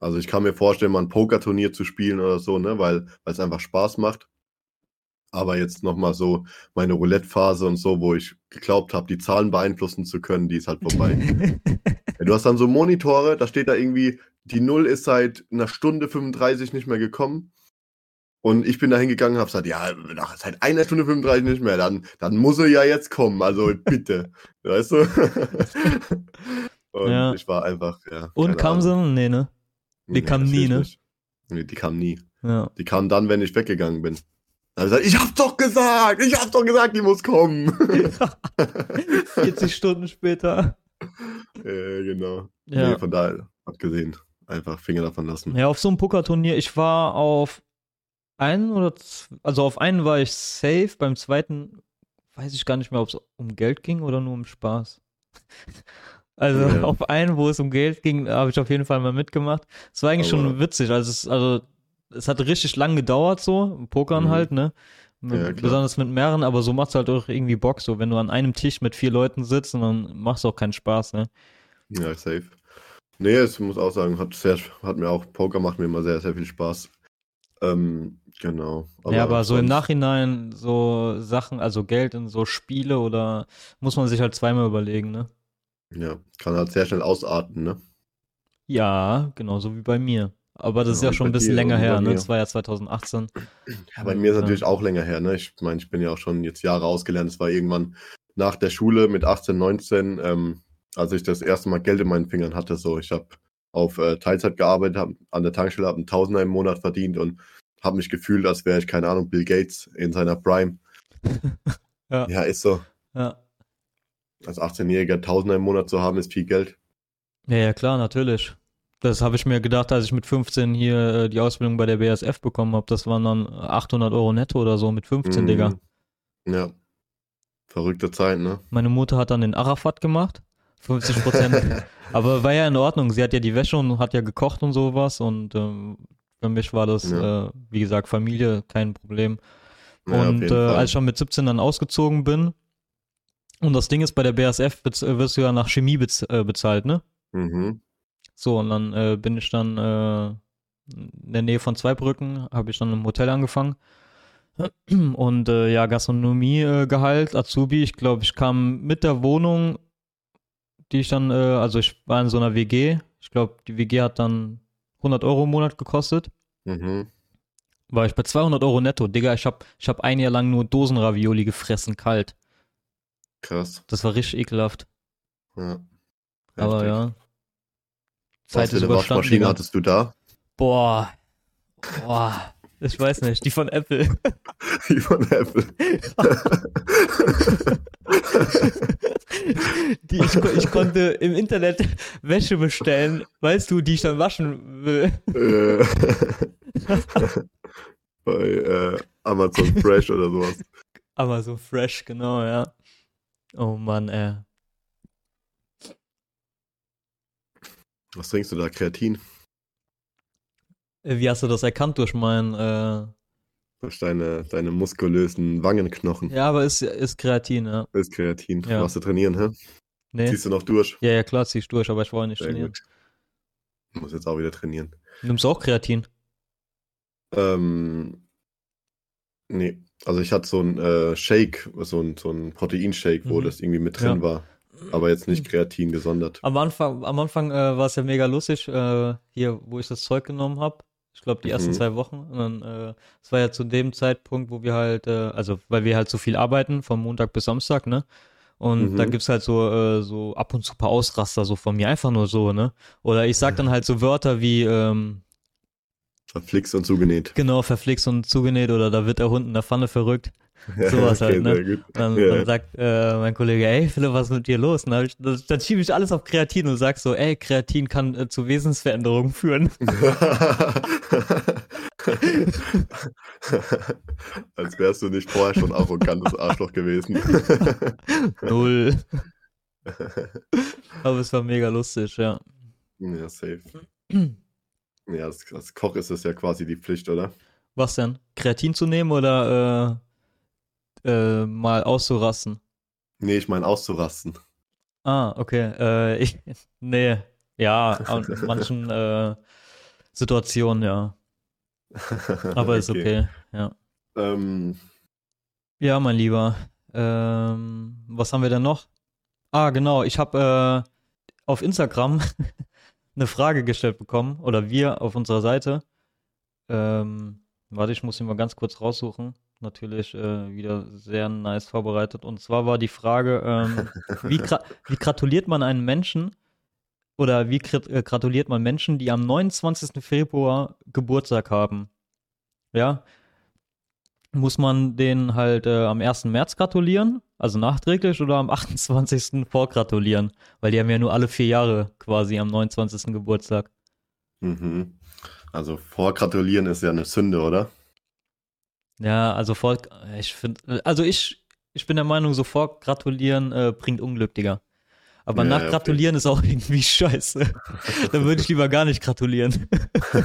Also ich kann mir vorstellen, mal ein Pokerturnier zu spielen oder so, ne? Weil es einfach Spaß macht. Aber jetzt nochmal so meine Roulette-Phase und so, wo ich geglaubt habe, die Zahlen beeinflussen zu können, die ist halt vorbei. Du hast dann so Monitore, da steht da irgendwie, die Null ist seit einer Stunde 35 nicht mehr gekommen. Und ich bin da hingegangen und habe gesagt, ja, nach, seit einer Stunde 35 nicht mehr, dann, dann muss er ja jetzt kommen, also bitte. weißt du? und Ja. ich war einfach, ja. Und kam sie? Nee, ne? Die kam natürlich nie, ne? nicht. Nee, die kam nie. Ja. Die kam dann, wenn ich weggegangen bin. Dann habe ich gesagt, ich hab's doch gesagt, ich hab's doch gesagt, die muss kommen. 40 Stunden später. äh, genau. Ja. Nee, von daher, abgesehen, einfach Finger davon lassen. Ja, auf so einem Pokerturnier, ich war auf einen oder also auf einen war ich safe, beim zweiten weiß ich gar nicht mehr, ob es um Geld ging oder nur um Spaß. Also Ja. auf einen, wo es um Geld ging, habe ich auf jeden Fall mal mitgemacht. Es war eigentlich Aber- schon witzig, also es, also es hat richtig lang gedauert so, Pokern Mhm. halt, ne? Ja, klar. Besonders mit mehreren, aber so macht's halt auch irgendwie Bock, so wenn du an einem Tisch mit vier Leuten sitzt und dann machst du auch keinen Spaß, ne? Ja, safe. Nee, es muss auch sagen, hat, sehr, hat mir auch, Poker macht mir immer sehr, sehr viel Spaß. Ähm, genau. ja, aber so im Nachhinein so Sachen, also Geld in so Spiele oder muss man sich halt zweimal überlegen, ne? Ja, kann halt sehr schnell ausarten, ne? Ja, genauso wie bei mir. Aber das ist Ja, ja schon ein bisschen länger her, ne? Das war ja 2018. Ja, bei mir ist Ja. natürlich auch länger her, ne? Ich meine, ich bin ja auch schon jetzt Jahre ausgelernt. Es war irgendwann nach der Schule mit 18, 19, ähm, als ich das erste Mal Geld in meinen Fingern hatte. So, ich habe auf äh, Teilzeit gearbeitet, hab an der Tankstelle, habe einen Tausender im Monat verdient und habe mich gefühlt, als wäre ich, keine Ahnung, Bill Gates in seiner Prime. Ja. Ja, ist so. Ja. Als 18-Jähriger Tausender im Monat zu haben, ist viel Geld. Ja, ja, klar, natürlich. Das habe ich mir gedacht, als ich mit 15 hier äh, die Ausbildung bei der BASF bekommen habe. Das waren dann 800 Euro netto oder so mit 15, Mhm. Digga. Ja. Verrückte Zeit, ne? Meine Mutter hat dann den Arafat gemacht. 50 Prozent. Aber war ja in Ordnung. Sie hat ja die Wäsche und hat ja gekocht und sowas. Und ähm, für mich war das, Ja. äh, wie gesagt, Familie, kein Problem. Ja, und äh, als ich dann mit 17 dann ausgezogen bin, und das Ding ist, bei der BASF äh, wirst du ja nach Chemie bez äh, bezahlt, ne? Mhm. So, und dann äh, bin ich dann äh, in der Nähe von Zweibrücken, habe ich dann im Hotel angefangen. Und äh, ja, Gastronomie-Gehalt, Azubi, ich glaube, ich kam mit der Wohnung, die ich dann, äh, also ich war in so einer WG, ich glaube, die WG hat dann 100 Euro im Monat gekostet. Mhm. War ich bei 200 Euro netto. Digga, ich habe ich hab ein Jahr lang nur Dosenravioli gefressen, kalt. Krass. Das war richtig ekelhaft. Ja. Aber Heftig. ja. Was Zeit für ist eine. Waschmaschine Digga. hattest du da? Boah. Boah. Ich weiß nicht, die von Apple. Die von Apple. Die, ich, ich konnte im Internet Wäsche bestellen, weißt du, die ich dann waschen will. Äh, bei äh, Amazon Fresh oder sowas. Aber so fresh, genau, ja. Oh Mann, ey. Was trinkst du da? Kreatin? Äh, Wie hast du das erkannt durch mein, äh, Durch deine, deine muskulösen Wangenknochen. ja, aber ist, ist Kreatin, ja. Ist Kreatin. Ja. Machst du trainieren, hä? Nee. Ziehst du noch durch? Ja, ja, klar, zieh ich durch, aber ich wollte nicht Sehr trainieren. gut. Ich muss jetzt auch wieder trainieren. Nimmst du auch Kreatin? Ähm, nee. Also ich hatte so ein äh, Shake, so ein, so ein Proteinshake, wo Mhm. das irgendwie mit drin Ja. war. Aber jetzt nicht Kreatin gesondert. Am Anfang, am Anfang äh, war es ja mega lustig, äh, hier, wo ich das Zeug genommen habe. Ich glaube, die ersten Mhm. zwei Wochen. Und dann, äh, es war ja zu dem Zeitpunkt, wo wir halt, äh, also weil wir halt so viel arbeiten, von Montag bis Samstag, ne? Und Mhm. da gibt's halt so, äh, so ab und zu paar Ausraster, so von mir, einfach nur so, ne? Oder ich sag dann halt so Wörter wie, ähm, Verflixt und zugenäht. genau, verflixt und zugenäht oder da wird der Hund in der Pfanne verrückt. Sowas halt, ne? Dann, Ja. dann sagt äh, mein Kollege, ey Philipp, was ist mit dir los? Dann, ich, das, dann schiebe ich alles auf Kreatin und sag so, ey, Kreatin kann äh, zu Wesensveränderungen führen. Als wärst du nicht vorher schon arrogantes Arschloch gewesen. Null. Aber es war mega lustig, ja. ja, safe. Ja, als, als Koch ist es ja quasi die Pflicht, oder? Was denn? Kreatin zu nehmen oder äh, äh, mal auszurasten? Nee, ich meine auszurasten. Ah, okay. Äh, ich, nee. Ja, an manchen äh, Situationen, ja. Aber ist okay, ja. Ähm, Ja, mein Lieber. Ähm, was haben wir denn noch? Ah, genau. Ich habe äh, auf Instagram eine Frage gestellt bekommen oder wir auf unserer Seite. Ähm, warte, ich muss ihn mal ganz kurz raussuchen. Natürlich äh, wieder sehr nice vorbereitet. Und zwar war die Frage, ähm, wie, gra wie gratuliert man einen Menschen oder wie äh, gratuliert man Menschen, die am 29. Februar Geburtstag haben? Ja, muss man den halt äh, am 1. März gratulieren, also nachträglich, oder am 28. vorgratulieren? Weil die haben ja nur alle vier Jahre quasi am 29. Geburtstag. mhm. Also vorgratulieren ist ja eine Sünde, oder? Ja, also vor, ich finde, also ich, ich bin der Meinung, so vorgratulieren äh, bringt Unglück, Digga. Aber Ja, ja, nachgratulieren ist auch irgendwie scheiße. Dann würde ich lieber gar nicht gratulieren.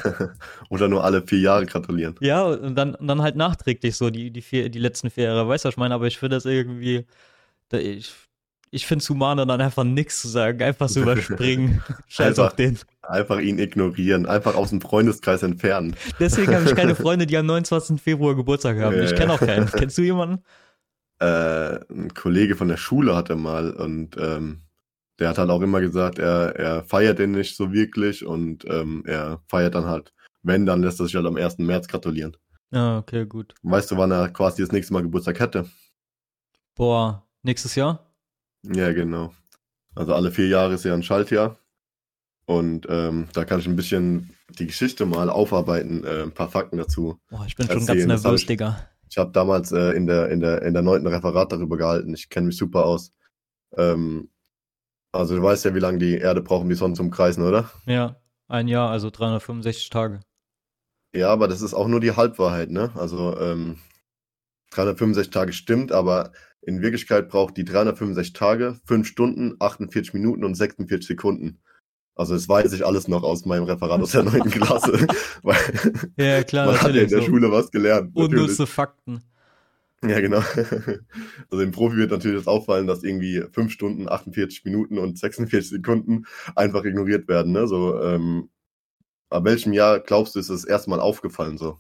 oder nur alle vier Jahre gratulieren. Ja, und dann, und dann halt nachträglich so die, die, vier, die letzten vier Jahre. Weißt du, was ich meine? Aber ich finde das irgendwie, ich, ich finde es humaner, dann einfach nichts zu sagen, einfach so überspringen. Scheiß Einfach. auf den. Einfach ihn ignorieren, einfach aus dem Freundeskreis entfernen. Deswegen habe ich keine Freunde, die am 29. Februar Geburtstag haben. Ja, Ich kenne auch keinen. Kennst du jemanden? Äh, ein Kollege von der Schule hatte mal und ähm, der hat halt auch immer gesagt, er, er feiert den nicht so wirklich und ähm, er feiert dann halt, wenn, dann lässt er sich halt am 1. März gratulieren. Ja, okay, gut. Weißt du, wann er quasi das nächste Mal Geburtstag hätte? Boah, nächstes Jahr? Ja, genau. Also alle vier Jahre ist ja ein Schaltjahr. Und ähm, da kann ich ein bisschen die Geschichte mal aufarbeiten, äh, ein paar Fakten dazu. Boah, ich bin schon Erzählen, ganz das hab nervös, ich- Digga. Ich habe damals äh, in der in der in der neunten Referat darüber gehalten. Ich kenne mich super aus. Ähm, also du weißt ja, wie lange die Erde braucht, um die Sonne zu umkreisen, oder? Ja, ein Jahr, also 365 Tage. Ja, aber das ist auch nur die Halbwahrheit, ne? Also ähm, 365 Tage stimmt, aber in Wirklichkeit braucht die 365 Tage 5 Stunden, 48 Minuten und 46 Sekunden. Also das weiß ich alles noch aus meinem Referat aus der 9. Klasse. Ja, klar, man hat ja in der so. Schule was gelernt. Unnütze Fakten. Ja, genau. Also dem Profi wird natürlich das auffallen, dass irgendwie 5 Stunden, 48 Minuten und 46 Sekunden einfach ignoriert werden. Ne? So, ähm, ab welchem Jahr glaubst du, ist es erstmal aufgefallen so?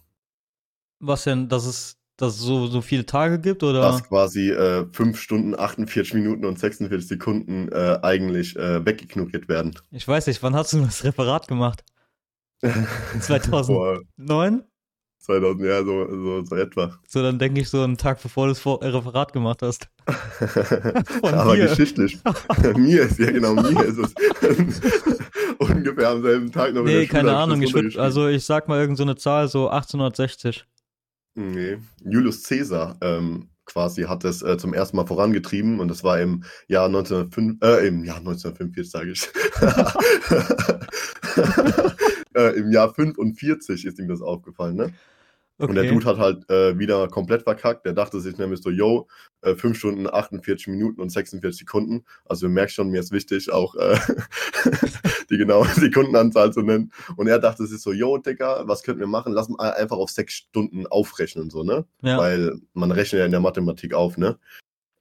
Was denn, dass es, dass es so, so viele Tage gibt, oder? Dass quasi äh, 5 Stunden, 48 Minuten und 46 Sekunden äh, eigentlich äh, wegignoriert werden. Ich weiß nicht, wann hast du das Referat gemacht? 2009? Vor 2000, ja, so, so, so etwa. So, dann denke ich so einen Tag bevor du das Vor- äh, Referat gemacht hast. Aber mir. geschichtlich. mir ist, ja genau, mir ist es. Ungefähr am selben Tag noch Nee, Schule keine hab Ahnung. Ich würd, also ich sag mal irgend so eine Zahl, so 1860. Nee, Julius Caesar, ähm, quasi hat es äh, zum ersten Mal vorangetrieben und das war im Jahr 1905, äh, im Jahr 1945 sage ich. Äh, Im Jahr 45 ist ihm das aufgefallen, ne? Okay. Und der Dude hat halt äh, wieder komplett verkackt. Der dachte sich nämlich so, yo, äh, 5 Stunden, 48 Minuten und 46 Sekunden. Also du merkst schon, mir ist wichtig, auch äh, die genaue Sekundenanzahl zu nennen. Und er dachte sich so, yo, Digga, was könnten wir machen? Lass mal einfach auf 6 Stunden aufrechnen, so, ne? Ja. Weil man rechnet ja in der Mathematik auf, ne?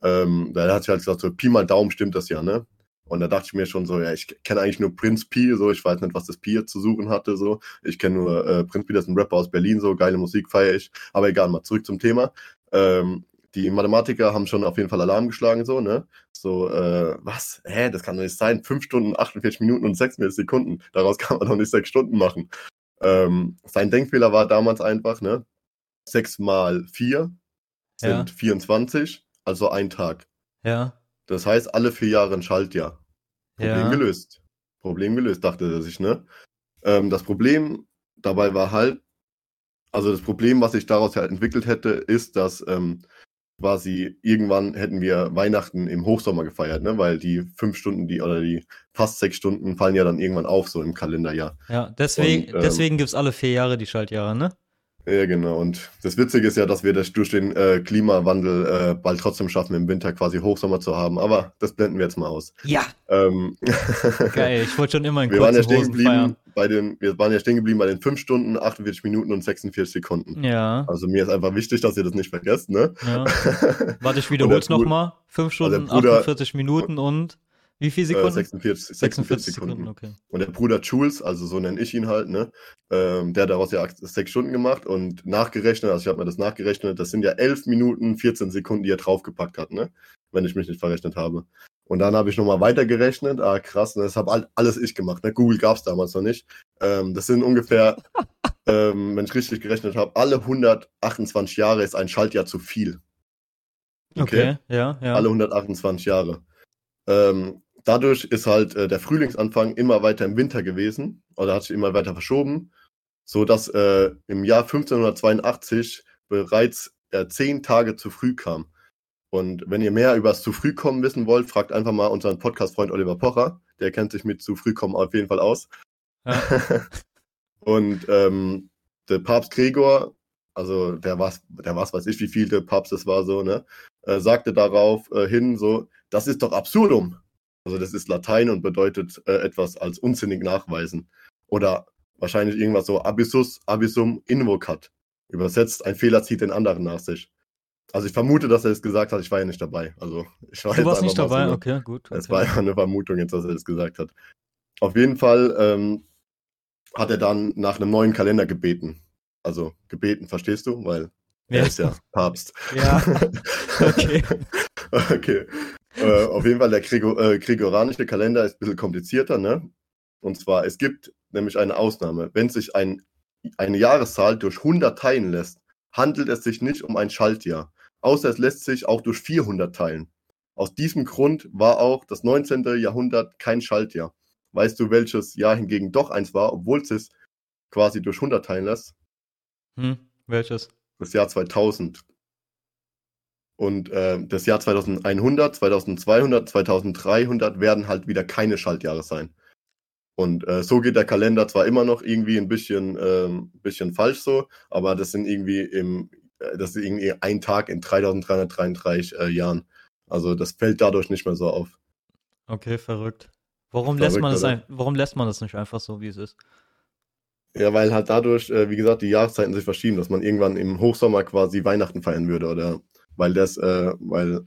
Ähm, da hat sich halt gesagt, so Pi mal Daumen stimmt das ja, ne? Und da dachte ich mir schon so, ja, ich kenne eigentlich nur Prinz Pi, so, ich weiß nicht, was das Pi zu suchen hatte, so. Ich kenne nur äh, Prinz Pi, das ist ein Rapper aus Berlin, so, geile Musik feiere ich. Aber egal, mal zurück zum Thema. Ähm, die Mathematiker haben schon auf jeden Fall Alarm geschlagen, so, ne? So, äh, was? Hä, das kann doch nicht sein. Fünf Stunden, 48 Minuten und 46 Sekunden. Daraus kann man doch nicht sechs Stunden machen. Ähm, sein Denkfehler war damals einfach, ne? Sechs mal vier sind ja. 24, also ein Tag. Ja. Das heißt, alle vier Jahre ein Schaltjahr. Problem ja. gelöst. Problem gelöst, dachte er sich, ne? Ähm, das Problem dabei war halt, also das Problem, was sich daraus halt entwickelt hätte, ist, dass ähm, quasi irgendwann hätten wir Weihnachten im Hochsommer gefeiert, ne? Weil die fünf Stunden, die oder die fast sechs Stunden fallen ja dann irgendwann auf, so im Kalenderjahr. Ja, deswegen, ähm, deswegen gibt es alle vier Jahre die Schaltjahre, ne? Ja, genau. Und das Witzige ist ja, dass wir das durch den äh, Klimawandel äh, bald trotzdem schaffen, im Winter quasi Hochsommer zu haben. Aber das blenden wir jetzt mal aus. Ja. Ähm, Geil, ich wollte schon immer in wir waren ja stehen geblieben bei den, Wir waren ja stehen geblieben bei den 5 Stunden, 48 Minuten und 46 Sekunden. Ja. Also mir ist einfach wichtig, dass ihr das nicht vergesst, ne? Ja. Warte, ich wiederhole es nochmal. 5 also Stunden, also Bruder, 48 Minuten und wie viele Sekunden? Äh, 46, 46, Sekunden. Sekunden okay. Und der Bruder Jules, also so nenne ich ihn halt, ne, ähm, der hat daraus ja sechs Stunden gemacht und nachgerechnet, also ich habe mir das nachgerechnet, das sind ja 11 Minuten, 14 Sekunden, die er draufgepackt hat, ne, wenn ich mich nicht verrechnet habe. Und dann habe ich nochmal weitergerechnet, ah krass, und das habe alles ich gemacht, ne, Google gab es damals noch nicht. Ähm, das sind ungefähr, ähm, wenn ich richtig gerechnet habe, alle 128 Jahre ist ein Schaltjahr zu viel. Okay, okay ja, ja. Alle 128 Jahre. Ähm, dadurch ist halt äh, der Frühlingsanfang immer weiter im Winter gewesen oder hat sich immer weiter verschoben, so dass äh, im Jahr 1582 bereits äh, zehn Tage zu früh kam. Und wenn ihr mehr über das zu früh kommen wissen wollt, fragt einfach mal unseren Podcast-Freund Oliver Pocher. Der kennt sich mit zu früh kommen auf jeden Fall aus. Ja. und ähm, der Papst Gregor, also der was, der was weiß ich, wie viel der Papst es war, so, ne, äh, sagte darauf äh, hin, so, das ist doch absurdum. Also das ist Latein und bedeutet äh, etwas als unsinnig nachweisen. Oder wahrscheinlich irgendwas so abyssus, abyssum invocat. Übersetzt, ein Fehler zieht den anderen nach sich. Also ich vermute, dass er es gesagt hat, ich war ja nicht dabei. Also ich war du warst nicht dabei, so okay, gut. Es war ja eine Vermutung jetzt, dass er es gesagt hat. Auf jeden Fall ähm, hat er dann nach einem neuen Kalender gebeten. Also gebeten, verstehst du? Weil ja. er ist ja Papst. Ja, okay. okay. Äh, auf jeden Fall, der Gregor, äh, gregorianische Kalender ist ein bisschen komplizierter, ne? Und zwar, es gibt nämlich eine Ausnahme. Wenn sich ein, eine Jahreszahl durch 100 teilen lässt, handelt es sich nicht um ein Schaltjahr. Außer es lässt sich auch durch 400 teilen. Aus diesem Grund war auch das 19. Jahrhundert kein Schaltjahr. Weißt du, welches Jahr hingegen doch eins war, obwohl es quasi durch 100 teilen lässt? Hm, welches? Das Jahr 2000. Und äh, das Jahr 2100, 2200, 2300 werden halt wieder keine Schaltjahre sein. Und äh, so geht der Kalender zwar immer noch irgendwie ein bisschen, äh, bisschen falsch so, aber das sind irgendwie im, äh, das ist irgendwie ein Tag in 3333 äh, Jahren. Also das fällt dadurch nicht mehr so auf. Okay, verrückt. Warum verrückt, lässt man das ein, warum lässt man das nicht einfach so, wie es ist? Ja, weil halt dadurch, äh, wie gesagt, die Jahreszeiten sich verschieben, dass man irgendwann im Hochsommer quasi Weihnachten feiern würde oder weil das, äh, weil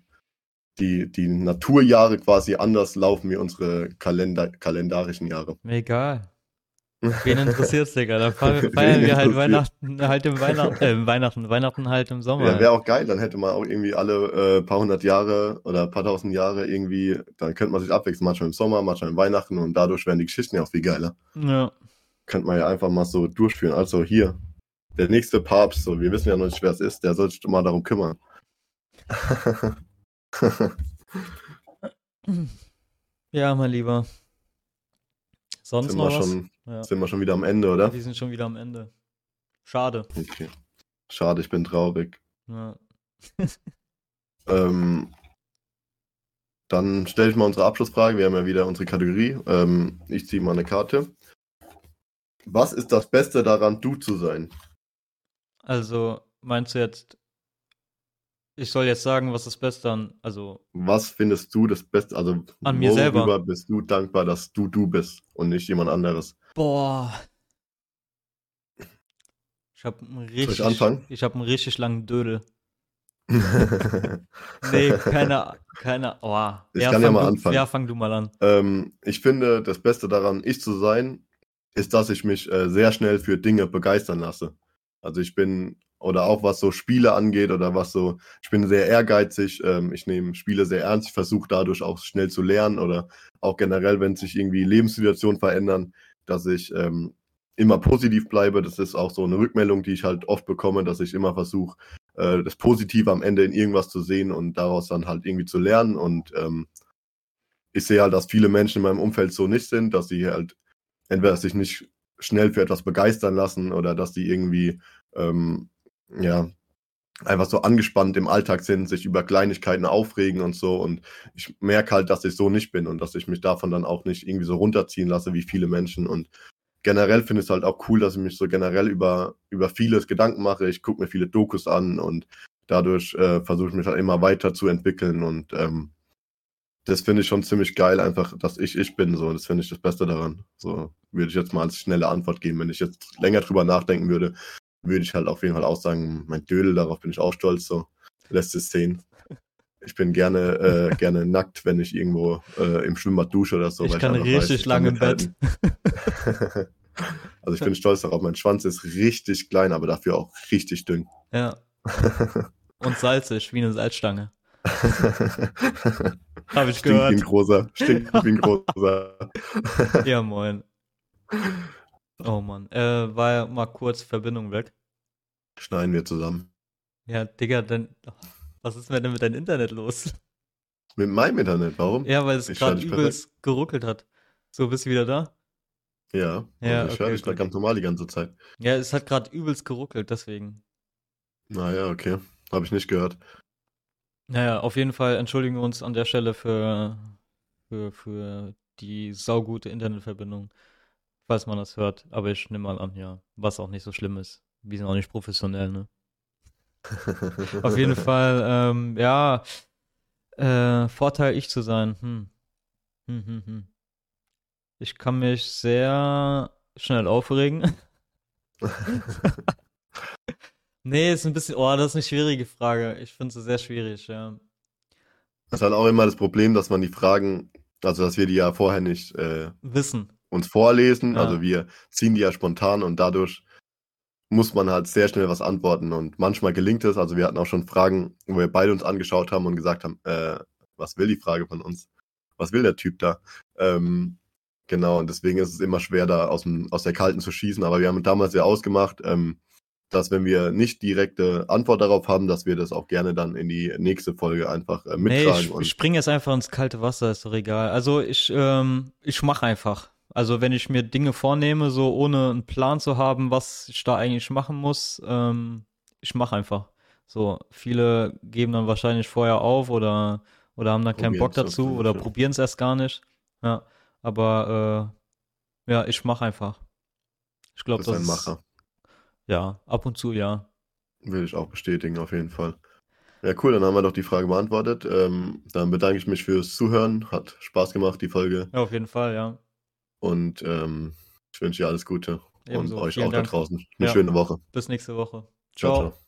die, die Naturjahre quasi anders laufen wie unsere Kalender, kalendarischen Jahre. Egal. Wen interessiert's, Digga? Da feiern wir halt Weihnachten halt im Weihnachten, äh, Weihnachten, Weihnachten halt im Sommer. Ja, wäre auch geil, dann hätte man auch irgendwie alle äh, paar hundert Jahre oder paar tausend Jahre irgendwie, dann könnte man sich abwechseln, manchmal im Sommer, manchmal im Weihnachten und dadurch werden die Geschichten ja auch viel geiler. Ja. Könnte man ja einfach mal so durchführen. Also hier, der nächste Papst, so, wir wissen ja noch nicht, wer es ist, der soll sich mal darum kümmern. ja, mein Lieber. Sonst sind noch wir was? Schon, ja. Sind wir schon wieder am Ende, oder? Wir sind schon wieder am Ende. Schade. Okay. Schade, ich bin traurig. Ja. Ähm, dann stelle ich mal unsere Abschlussfrage. Wir haben ja wieder unsere Kategorie. Ähm, ich ziehe mal eine Karte. Was ist das Beste daran, du zu sein? Also, meinst du jetzt, ich soll jetzt sagen, was das Beste an, also. Was findest du das Beste, also an mir selber bist du dankbar, dass du du bist und nicht jemand anderes? Boah. Ich habe einen richtig, Soll ich anfangen? Ich habe einen richtig langen Dödel. nee, keine, keine, oh. Ich ja, kann ja mal du, anfangen. Ja, fang du mal an. Ähm, ich finde, das Beste daran, ich zu sein, ist, dass ich mich äh, sehr schnell für Dinge begeistern lasse. Also ich bin, oder auch was so Spiele angeht oder was so, ich bin sehr ehrgeizig, ähm, ich nehme Spiele sehr ernst, ich versuche dadurch auch schnell zu lernen oder auch generell, wenn sich irgendwie Lebenssituationen verändern, dass ich ähm, immer positiv bleibe. Das ist auch so eine Rückmeldung, die ich halt oft bekomme, dass ich immer versuche, äh, das Positive am Ende in irgendwas zu sehen und daraus dann halt irgendwie zu lernen. Und ähm, ich sehe halt, dass viele Menschen in meinem Umfeld so nicht sind, dass sie halt entweder sich nicht schnell für etwas begeistern lassen oder dass die irgendwie ähm, ja einfach so angespannt im Alltag sind, sich über Kleinigkeiten aufregen und so. Und ich merke halt, dass ich so nicht bin und dass ich mich davon dann auch nicht irgendwie so runterziehen lasse wie viele Menschen. Und generell finde ich es halt auch cool, dass ich mich so generell über, über vieles Gedanken mache. Ich gucke mir viele Dokus an und dadurch äh, versuche ich mich halt immer weiter zu entwickeln und ähm, das finde ich schon ziemlich geil, einfach, dass ich ich bin, so, das finde ich das Beste daran. So, würde ich jetzt mal als schnelle Antwort geben. Wenn ich jetzt länger drüber nachdenken würde, würde ich halt auf jeden Fall auch sagen, mein Dödel, darauf bin ich auch stolz, so, lässt es sehen. Ich bin gerne, äh, gerne nackt, wenn ich irgendwo äh, im Schwimmbad dusche oder so. Ich kann ich richtig weiß, lang im Bett. also ich bin stolz darauf. Mein Schwanz ist richtig klein, aber dafür auch richtig dünn. Ja. Und salzig, wie eine Salzstange. Habe ich Stinkt gehört. Wie ein großer. Stinkt wie ein großer. ja, moin. Oh Mann. Äh, war ja mal kurz Verbindung weg. Schneiden wir zusammen. Ja, Digga, dann. Was ist denn mit deinem Internet los? Mit meinem Internet? Warum? Ja, weil es gerade übelst perfekt. geruckelt hat. So, bist du wieder da? Ja, ja ich okay, höre dich okay. ganz normal die ganze Zeit. Ja, es hat gerade übelst geruckelt, deswegen. Naja, okay. Habe ich nicht gehört. Naja, auf jeden Fall entschuldigen wir uns an der Stelle für, für, für die saugute Internetverbindung, falls man das hört. Aber ich nehme mal an, ja, was auch nicht so schlimm ist. Wir sind auch nicht professionell, ne? Auf jeden Fall, ähm, ja, äh, Vorteil, ich zu sein. Hm. Hm, hm, hm. Ich kann mich sehr schnell aufregen. nee, ist ein bisschen, oh, das ist eine schwierige Frage. Ich finde sie sehr schwierig, ja. Das ist halt auch immer das Problem, dass man die Fragen, also dass wir die ja vorher nicht äh, wissen, uns vorlesen. Ja. Also wir ziehen die ja spontan und dadurch muss man halt sehr schnell was antworten. Und manchmal gelingt es. Also wir hatten auch schon Fragen, wo wir beide uns angeschaut haben und gesagt haben, äh, was will die Frage von uns? Was will der Typ da? Ähm, genau, und deswegen ist es immer schwer, da aus, dem, aus der Kalten zu schießen. Aber wir haben damals ja ausgemacht, ähm, dass wenn wir nicht direkte Antwort darauf haben, dass wir das auch gerne dann in die nächste Folge einfach äh, mittragen. Nee, ich, ich springe jetzt einfach ins kalte Wasser, ist doch egal. Also ich, ähm, ich mache einfach. Also wenn ich mir Dinge vornehme, so ohne einen Plan zu haben, was ich da eigentlich machen muss, ähm, ich mache einfach. So, viele geben dann wahrscheinlich vorher auf oder, oder haben dann keinen Bock dazu oder probieren es erst gar nicht. Ja, aber äh, ja, ich mache einfach. Ich glaube, das, ist ein Macher. Ja, ab und zu ja. Will ich auch bestätigen, auf jeden Fall. Ja, cool, dann haben wir doch die Frage beantwortet. Ähm, dann bedanke ich mich fürs Zuhören. Hat Spaß gemacht, die Folge. Ja, auf jeden Fall, ja. Und ähm, ich wünsche dir alles Gute Ebenso. und euch Vielen auch Dank. da draußen eine ja. schöne Woche. Bis nächste Woche. ciao. ciao. ciao.